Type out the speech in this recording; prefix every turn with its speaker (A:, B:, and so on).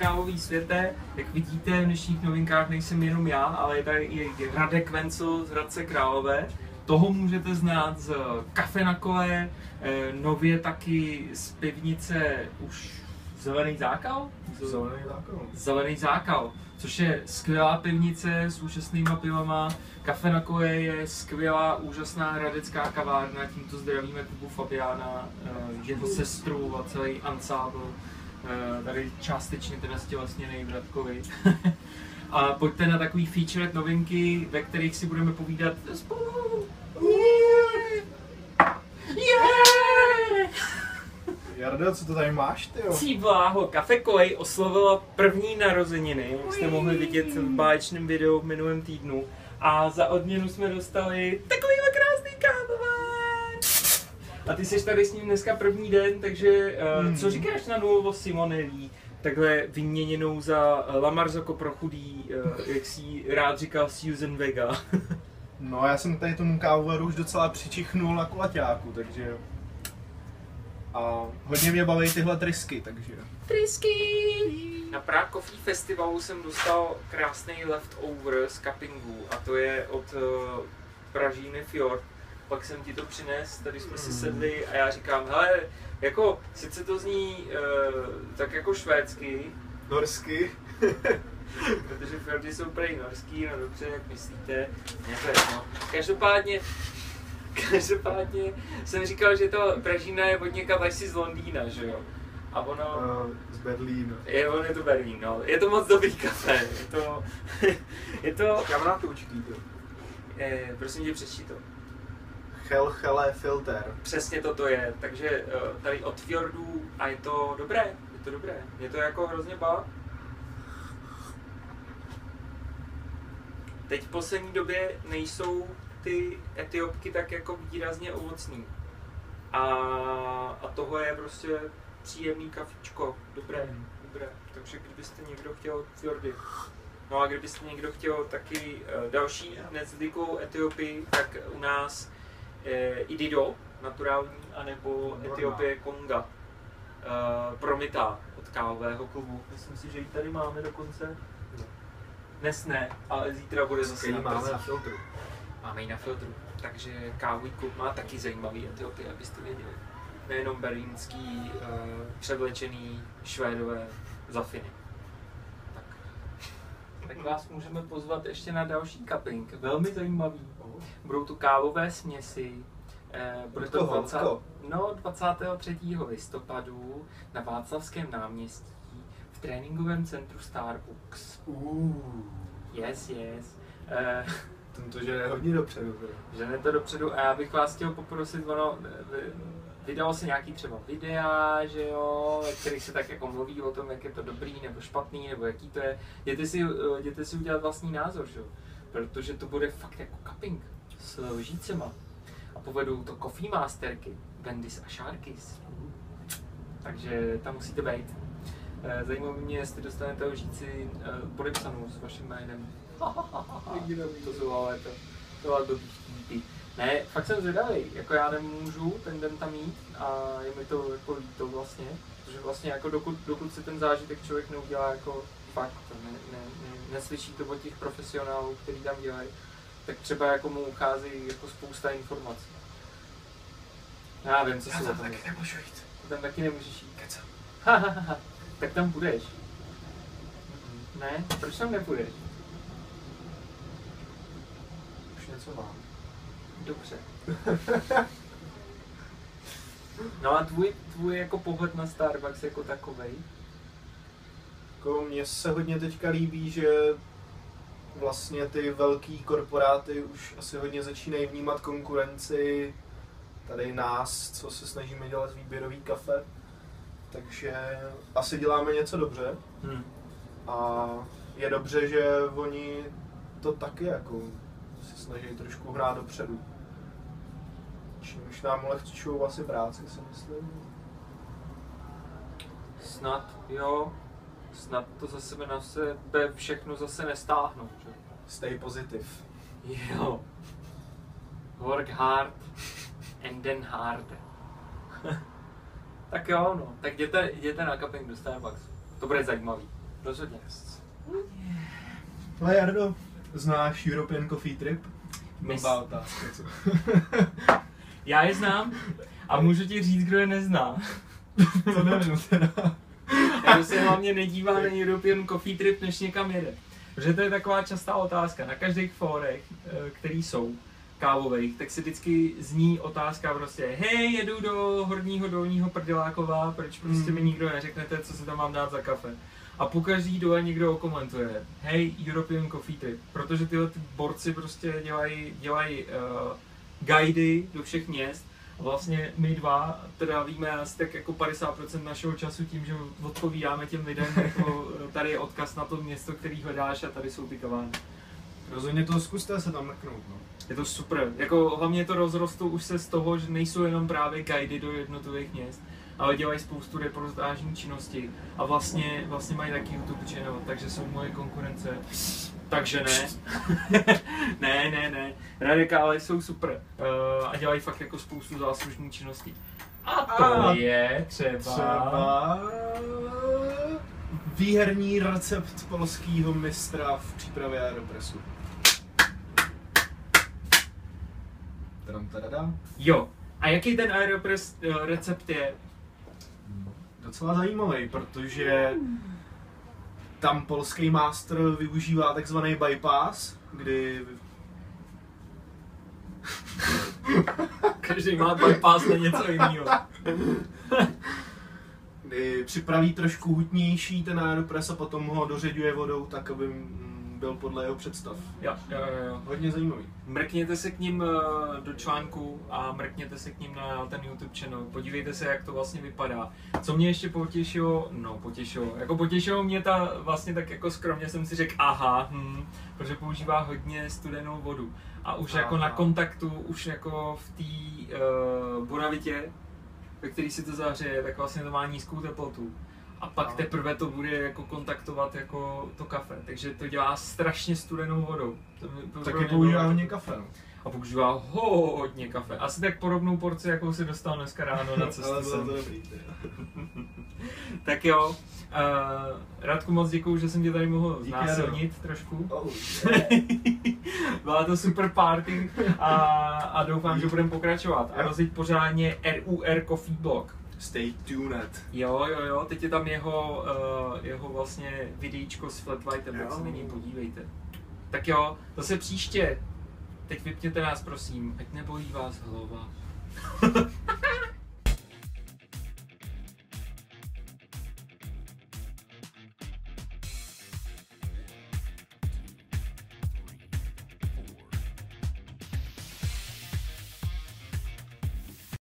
A: kávový světe. Jak vidíte, v dnešních novinkách nejsem jenom já, ale je tady i Radek Vencel z Hradce Králové. Toho můžete znát z Kafe na kole, eh, nově taky z pivnice už Zelený zákal?
B: Zelený zákal.
A: Zelený zákal, což je skvělá pivnice s úžasnýma pivama. Kafe na koje je skvělá, úžasná hradecká kavárna, tímto zdravíme Kubu Fabiana, eh, jeho sestru a celý ansábl. Eh, Tady částečně teda vlastně nejvratkovi. A pojďte na takový featured novinky, ve kterých si budeme povídat spolu. Yeah!
B: Jardo, co to tady máš, ty jo?
A: Cíbláho Kafe Kolej oslovila první narozeniny, jak jste mohli vidět v báječném videu v minulém týdnu. A za odměnu jsme dostali kávovar. A ty jsi tady s ním dneska první den, takže uh,
B: Hmm.
A: co říkáš na Nuovo Simonelli? Takhle vyměněnou za uh, Lamarzoko pro chudý, uh, jak si rád říkal Susan Vega.
B: No, já jsem tady tomu kávovaru už docela přičichnul na kulaťáku, takže... A hodně mě baví tyhle trysky, takže...
A: Trysky! Na Prague Coffee Festivalu jsem dostal krásný leftover z cuppingu a to je od uh, Pražíny Fjord. Pak jsem ti to přines, tady jsme si
B: Mm.
A: sedli a já říkám, hele, jako, sice to zní uh, tak jako švédsky,
B: Norsky.
A: protože Fjordy jsou prej norský, no dobře, jak myslíte, ne, to je jedno. Každopádně, každopádně jsem říkal, že to Pražína je od někam asi z Londýna, že jo? A ono,
B: Uh, z Berlína.
A: Je, on je to Berlín, no. Je to moc dobrý kafe. Je to, je to,
B: Kamrátoučký to.
A: eh, prosím tě, přečti to.
B: Chel Chele Filter.
A: Přesně toto je. Takže eh, tady od Fjordů a je to dobré. Je to dobré. Je to jako hrozně ba. Teď v poslední době nejsou ty etiopky tak jako výrazně ovocný. A, a tohle je prostě příjemný kafičko. Dobré,
B: Mm.
A: dobré. Takže kdybyste někdo chtěl Fjordy. No a kdybyste někdo chtěl taky eh, další nezvyklou Etiopii, tak u nás eh, Idido, naturální, anebo. Etiopie Konga. Eh, promitá od kávového klubu. Myslím si, že ji tady máme dokonce. Dnes ne, ale zítra bude zase na
B: máme na filtru.
A: Máme ji na filtru. Takže kávový klub má taky zajímavý Etiopie, abyste věděli. Nejenom berlínský, uh, převlečený Švédové za Finy. Tak. vás můžeme pozvat ještě na další cupping. Velmi zajímavý. Budou tu kávové směsi. Eh, bude to
B: Koho?
A: 20,
B: Koho?
A: no, 23. listopadu na Václavském náměstí v tréninkovém centru Starbucks.
B: Uh,
A: Yes, yes. Eh,
B: tento že je hodně dopředu.
A: Žene to dopředu a já bych vás chtěl poprosit, ono, vy- vydalo se nějaký třeba videa, že jo, ve kterých se tak jako mluví o tom, jak je to dobrý nebo špatný, nebo jaký to je. Jděte si, eh, jděte si udělat vlastní názor, že jo, protože to bude fakt jako cupping s lžícema. A povedou to Coffee Masterky, Bendis a Sharkis. Takže tam musíte být. Eh, Zajímalo mě, jestli dostanete lžíci eh, podepsanou s vaším jménem. to jsou ale to, to ale dobrý. Ne, fakt jsem zvědavý, jako já nemůžu ten den tam jít a je mi to jako líto vlastně, protože vlastně jako dokud, dokud si ten zážitek člověk neudělá jako fakt, ne, ne, ne, neslyší to od těch profesionálů, který tam dělají, tak třeba jako mu uchází jako spousta informací. Já vím, co si o tom myslíš.
B: nemůžu jít.
A: Tam taky nemůžeš jít.
B: Kecam.
A: tak tam budeš. Ne? Proč tam nepůjdeš?
B: Už něco mám.
A: Dobře. No a tvůj, tvůj jako pohled na Starbucks jako takovej?
B: Jako mně se hodně teďka líbí, že vlastně ty velký korporáty už asi hodně začínají vnímat konkurenci tady nás, co se snažíme dělat výběrový kafe. Takže asi děláme něco dobře
A: Hmm.
B: a je dobře, že oni to taky jako se snaží trošku hrát dopředu. Čímž nám lehčují asi práci, si myslím.
A: Snad, jo. Snad to za sebe na sebe všechno zase nestáhnou, že?
B: Stay positive.
A: Jo. Work hard and then hard. tak jo, no. Tak jděte, jděte na cupping do Starbucks. To bude zajímavý. Rozhodně.
B: Ale Jardo, znáš European Coffee Trip?
A: Mys-
B: Blbá otázka, co?
A: Já je znám a můžu ti říct, kdo je nezná.
B: to nevím teda.
A: Já se hlavně nedívá na European Coffee Trip, než někam jede. Protože to je taková častá otázka. Na každých fórech, eh, který jsou kávových, tak se vždycky zní otázka prostě hej, jedu do horního dolního prdělákova, proč prostě
B: Mm.
A: mi nikdo neřeknete, co se tam mám dát za kafe. A pokaždý dole někdo okomentuje, hej, European Coffee Trip, protože tyhle ty borci prostě dělají, dělají uh, guidy do všech měst a vlastně my dva trávíme asi tak jako 50% našeho času tím, že odpovídáme těm lidem, jako tady je odkaz na to město, který hledáš a tady jsou ty kavárny.
B: Rozhodně to zkuste se tam mrknout, no.
A: Je to super. Jako hlavně to rozrostou už se z toho, že nejsou jenom právě guidy do jednotlivých měst, ale dělají spoustu reportážní činnosti a vlastně, vlastně mají taky YouTube channel, takže jsou moje konkurence. Takže ne. ne, ne, ne. Radek ale jsou super. Uh, a dělají fakt jako spoustu záslužní činností. A to
B: A
A: je třeba...
B: Třeba výherní recept polského mistra v přípravě aeropresu.
A: Jo. A jaký ten Aeropress uh, recept je?
B: Docela zajímavý, protože tam polský master využívá takzvaný bypass, kdy
A: Každý má bypass na něco jiného.
B: kdy připraví trošku hutnější ten aeropres a potom ho doředuje vodou tak, aby byl podle jeho představ.
A: Jo, jo, jo.
B: Hodně zajímavý.
A: Mrkněte se k ním eh, do článku a mrkněte se k ním na ten YouTube channel. Podívejte se, jak to vlastně vypadá. Co mě ještě potěšilo, no potěšilo, jako potěšilo mě ta vlastně tak jako skromně jsem si řekl, aha, hm, protože používá hodně studenou vodu. A už jako
B: Aha.
A: na kontaktu, už jako v té uh, bonavitě, ve který si to zahřeje, tak vlastně to má nízkou teplotu. A pak
B: Aha.
A: teprve to bude jako kontaktovat jako to kafe, takže to dělá strašně studenou vodou. To, to
B: Taky používá
A: bylo-
B: hodně kafe. No.
A: a používá hodně kafe. Asi tak podobnou porci, jakou si dostal dneska ráno na cestu
B: Ale
A: sem.
B: to dobrý.
A: Tak jo, uh, Radku moc děkuju, že jsem tě tady mohl
B: Díky,
A: znásilnit trošku.
B: Oh,
A: Byla to super party a, a doufám, že budeme pokračovat. A rozjít pořádně RUR Coffee Blog.
B: Stay tuned.
A: Jo, jo, jo, teď je tam jeho, uh, jeho vlastně videíčko s Flat Whitem, tak se na něj podívejte. Tak jo, zase příště. Teď vypněte nás prosím, ať nebojí vás hlava.